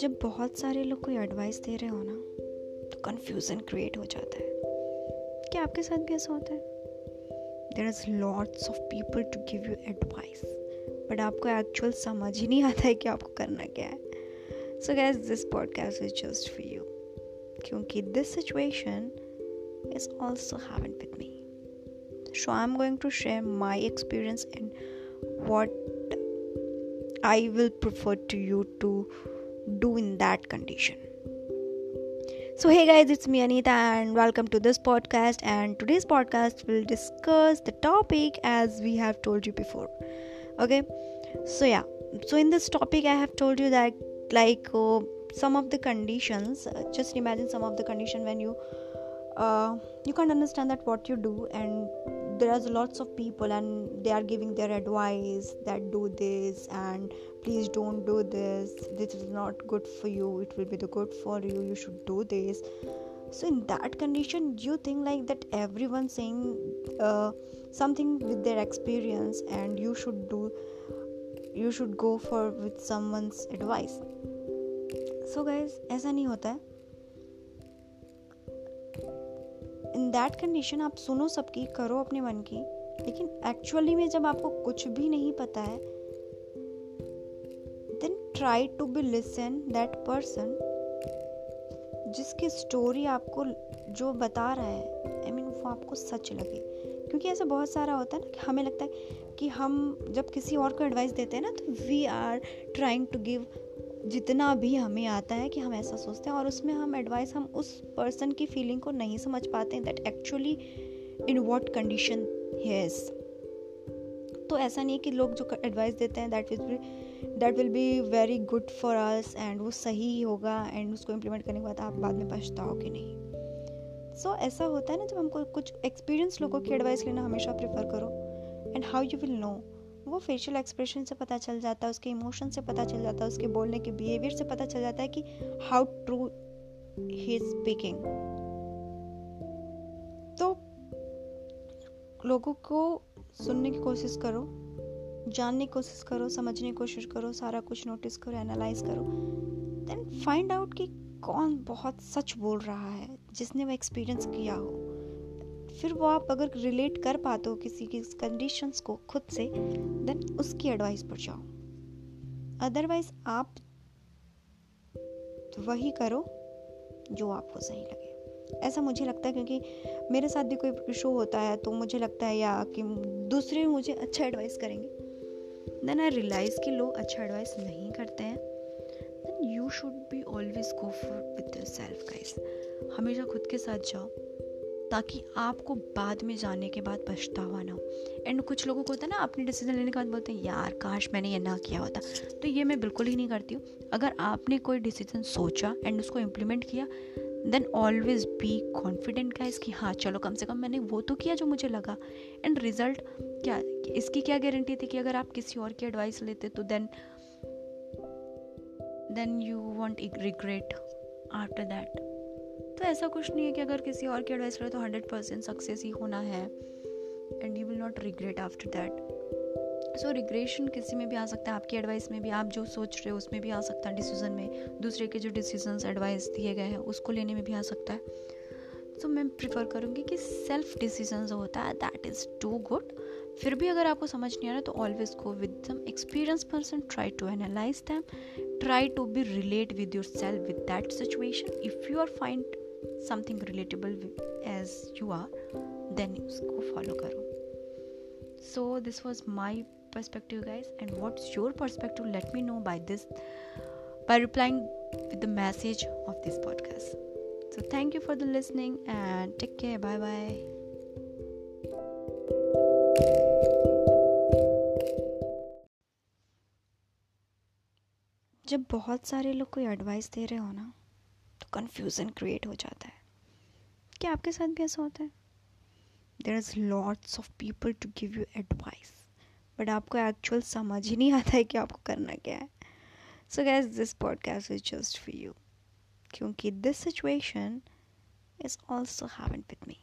जब बहुत सारे लोग कोई एडवाइस दे रहे हो ना तो कन्फ्यूज़न क्रिएट हो जाता है। क्या आपके साथ भी ऐसा होता है? There is lots of people to give you advice but आपको एक्चुअल समझ ही नहीं आता है कि आपको करना क्या है। So guess this podcast is just for you क्योंकि this situation is also happen with me so i'm going to share my experience and what i will prefer to you to do in that condition. So, hey guys, it's me Anita, and welcome to this podcast. And today's podcast will discuss the topic as we have told you before. Okay, so yeah, so in this topic, I have told you that like uh, some of the conditions, uh, just imagine some of the condition when you uh, you can't understand that what you do and there are lots of people and they are giving their advice that do this and please don't do this this is not good for you it will be the good for you you should do this so in that condition you think like that everyone saying uh, something with their experience and you should do you should go for with someone's advice so guys ऐसा नहीं होता है इन that condition आप सुनो सबकी करो अपने मन की। लेकिन एक्चुअली में जब आपको कुछ भी नहीं पता है then try to be listen that person जिसकी स्टोरी आपको जो बता रहा है आई I मीन mean, वो आपको सच लगे। क्योंकि ऐसा बहुत सारा होता है ना कि हमें लगता है कि हम जब किसी और को एडवाइस देते हैं ना तो we are trying to give जितना भी हमें आता है कि हम ऐसा सोचते हैं और उसमें हम एडवाइस हम उस पर्सन की फीलिंग को नहीं समझ पाते that actually in what condition has तो ऐसा नहीं है कि लोग जो एडवाइस देते हैं that will that will be very good for us and वो सही होगा एंड उसको इम्प्लीमेंट करने के बाद आप बाद में पछताओगे नहीं. सो so, ऐसा होता है ना जब हमको कुछ एक्सपीरियंस लोगों की एडवाइस लेना हमेशा प्रेफर करो. And how you will know वो फेशियल एक्सप्रेशन से पता चल जाता है, उसके इमोशन से पता चल जाता है, उसके बोलने के बिहेवियर से पता चल जाता है कि हाउ ट्रू ही स्पीकिंग तो लोगों को सुनने की कोशिश करो, जानने की कोशिश करो, समझने की कोशिश करो, सारा कुछ नोटिस करो एनालाइज करो. देन फाइंड आउट कि कौन बहुत सच बोल रहा है, जिसने वो एक्सपीरियंस किया हो. फिर वो आप अगर रिलेट कर पाते हो किसी की कंडीशंस को खुद से देन उसकी एडवाइस पर जाओ। अदरवाइज़ आप वही करो जो आपको सही लगे। ऐसा मुझे लगता है क्योंकि मेरे साथ भी कोई शो होता है तो मुझे लगता है या कि दूसरे मुझे अच्छा एडवाइस करेंगे। देन आई रियलाइज़ कि लोग अच्छा एडवाइस नहीं करते हैं। Then you should be always go for with your self guys हमेशा खुद के साथ जाओ। ताकि आपको बाद में जाने के बाद पछतावा ना हो। एंड कुछ लोगों को होता है ना, अपने डिसीज़न लेने के बाद बोलते हैं, यार, काश मैंने ये ना किया होता। तो ये मैं बिल्कुल ही नहीं करती हूँ। अगर आपने कोई डिसीज़न सोचा एंड उसको इम्प्लीमेंट किया देन ऑलवेज बी कॉन्फिडेंट का इसकी हाँ चलो, कम से कम मैंने वो तो किया जो मुझे लगा। एंड रिज़ल्ट क्या, इसकी क्या गारंटी थी कि अगर आप किसी और की एडवाइस लेते तो then then you won't regret after that तो ऐसा कुछ नहीं है कि अगर किसी और की एडवाइस करें तो हंड्रेड परसेंट सक्सेस ही होना है। And you will not regret after that so regression किसी में भी आ सकता है। आपकी एडवाइस में भी आप जो सोच रहे हो उसमें भी आ सकता है डिसीज़न में। दूसरे के जो डिसीज़न एडवाइस दिए गए हैं उसको लेने में भी आ सकता है। So, मैं प्रिफर करूँगी कि सेल्फ डिसीज़न जो होता है। दैट इज़ टू गुड फिर भी अगर आपको समझ नहीं आ रहा तो always go with them experience person try to analyse them try to be relate with your self with that situation if you are find something relatable as you are then उसको फॉलो करो so this was my perspective guys and what's your perspective let me know by this by replying with the message of this podcast so thank you for the listening and take care bye bye जब बहुत सारे लोग कोई advice दे रहे हो ना confusion create हो जाता है। क्या आपके साथ भी ऐसा होता है? There is lots of people to give you advice but आपको एक्चुअल समझ ही नहीं आता है कि आपको करना क्या है। So guess this podcast is just for you क्योंकि this situation is also happen with me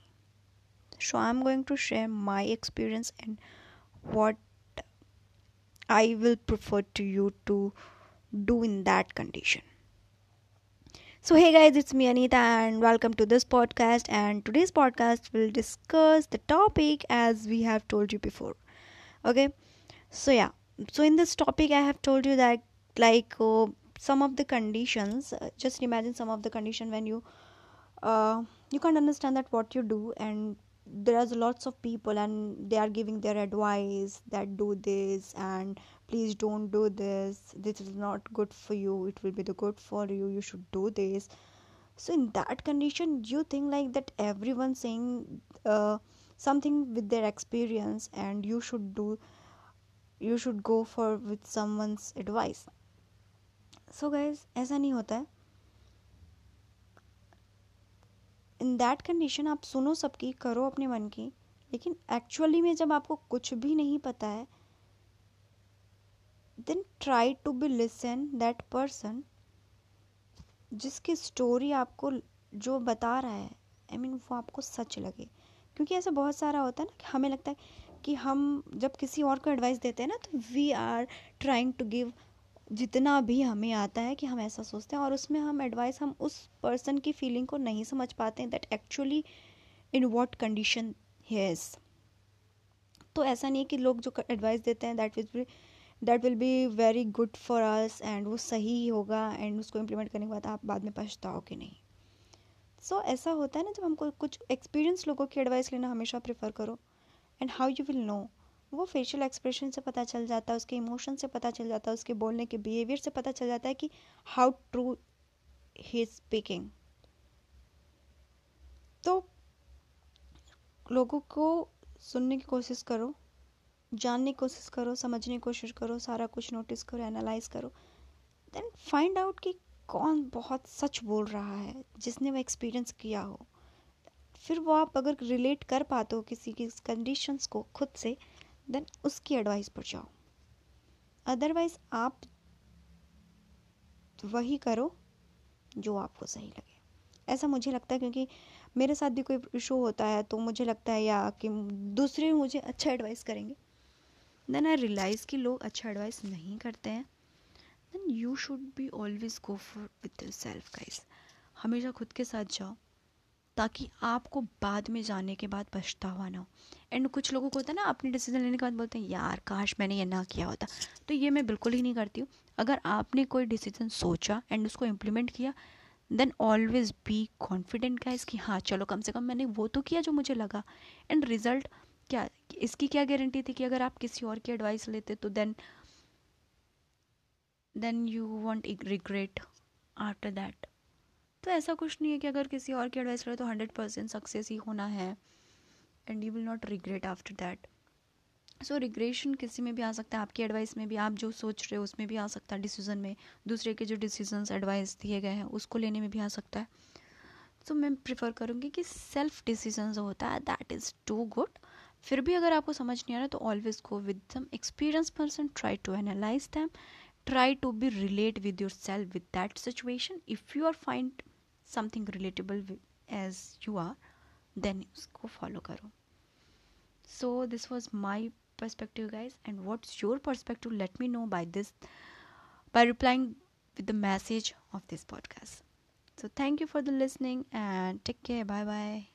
so I am going to share my experience and what I will prefer to you to do in that condition. So, hey guys, it's me Anita, and welcome to this podcast. And today's podcast will discuss the topic as we have told you before. Okay, so yeah, so in this topic, I have told you that like uh, some of the conditions, uh, just imagine some of the condition when you uh, you can't understand that what you do and there's lots of people and they are giving their advice that do this and please don't do this this is not good for you it will be the good for you you should do this so in that condition you think like that everyone saying uh, something with their experience and you should do you should go for with someone's advice so guys ऐसा नहीं होता है इन that condition आप सुनो सबकी करो अपने मन की लेकिन एक्चुअली में जब आपको कुछ भी नहीं पता है then try to be listen that person जिसकी स्टोरी आपको जो बता रहा है आई I मीन mean, वो आपको सच लगे। क्योंकि ऐसा बहुत सारा होता है ना कि हमें लगता है कि हम जब किसी और को एडवाइस देते हैं ना तो we are trying to give जितना भी हमें आता है कि हम ऐसा सोचते हैं और उसमें हम एडवाइस हम उस पर्सन की फीलिंग को नहीं समझ पाते हैं that actually in what condition has तो ऐसा नहीं है कि लोग जो एडवाइस देते हैं that be that will be very good for us and वो सही होगा एंड उसको इम्प्लीमेंट करने के बाद आप बाद में पछताओगे नहीं. सो so, ऐसा होता है ना जब हमको कुछ एक्सपीरियंस लोगों की एडवाइस लेना हमेशा प्रेफर करो and how you will know वो फेशियल एक्सप्रेशन से पता चल जाता है, उसके इमोशन से पता चल जाता है, उसके बोलने के बिहेवियर से पता चल जाता है कि हाउ ट्रू ही स्पीकिंग तो लोगों को सुनने की कोशिश करो, जानने की कोशिश करो, समझने की कोशिश करो, सारा कुछ नोटिस करो एनालाइज करो. देन फाइंड आउट कि कौन बहुत सच बोल रहा है, जिसने वो एक्सपीरियंस किया हो. फिर वो आप अगर रिलेट कर पाते हो किसी की कंडीशंस को खुद से देन उसकी एडवाइस पर जाओ। अदरवाइज़ आप वही करो जो आपको सही लगे। ऐसा मुझे लगता है क्योंकि मेरे साथ भी कोई इशू होता है तो मुझे लगता है या कि दूसरे मुझे अच्छा एडवाइस करेंगे। देन आई रियलाइज़ कि लोग अच्छा एडवाइस नहीं करते हैं। Then you should be always go for with self guys हमेशा खुद के साथ जाओ। ताकि आपको बाद में जाने के बाद पछतावा ना हो। एंड कुछ लोगों को होता है ना, अपनी डिसीज़न लेने के बाद बोलते हैं, यार, काश मैंने ये ना किया होता। तो ये मैं बिल्कुल ही नहीं करती हूँ। अगर आपने कोई डिसीज़न सोचा एंड उसको इम्प्लीमेंट किया देन ऑलवेज बी कॉन्फिडेंट का इसकी हाँ चलो, कम से कम मैंने वो तो किया जो मुझे लगा। एंड रिज़ल्ट क्या, इसकी क्या गारंटी थी कि अगर आप किसी और की एडवाइस लेते तो then then you won't regret after that तो ऐसा कुछ नहीं है कि अगर किसी और की एडवाइस ले तो हंड्रेड परसेंट सक्सेस ही होना है and you will not regret after that so regression किसी में भी आ सकता है आपकी एडवाइस में भी आप जो सोच रहे हो उसमें भी आ सकता है डिसीज़न में दूसरे के जो डिसीजंस एडवाइस दिए गए हैं उसको लेने में भी आ सकता है. सो so, मैं प्रिफर करूँगी कि सेल्फ डिसीज़न जो होता है दैट इज़ टू गुड फिर भी अगर आपको समझ नहीं आ रहा तो always go with some experience person try to analyse them try to be relate with your self with that situation if you are find something relatable as you are then go follow karo. So this was my perspective guys and what's your perspective? Let me know by this by replying with the message of this podcast. So thank you for the listening and take care. Bye bye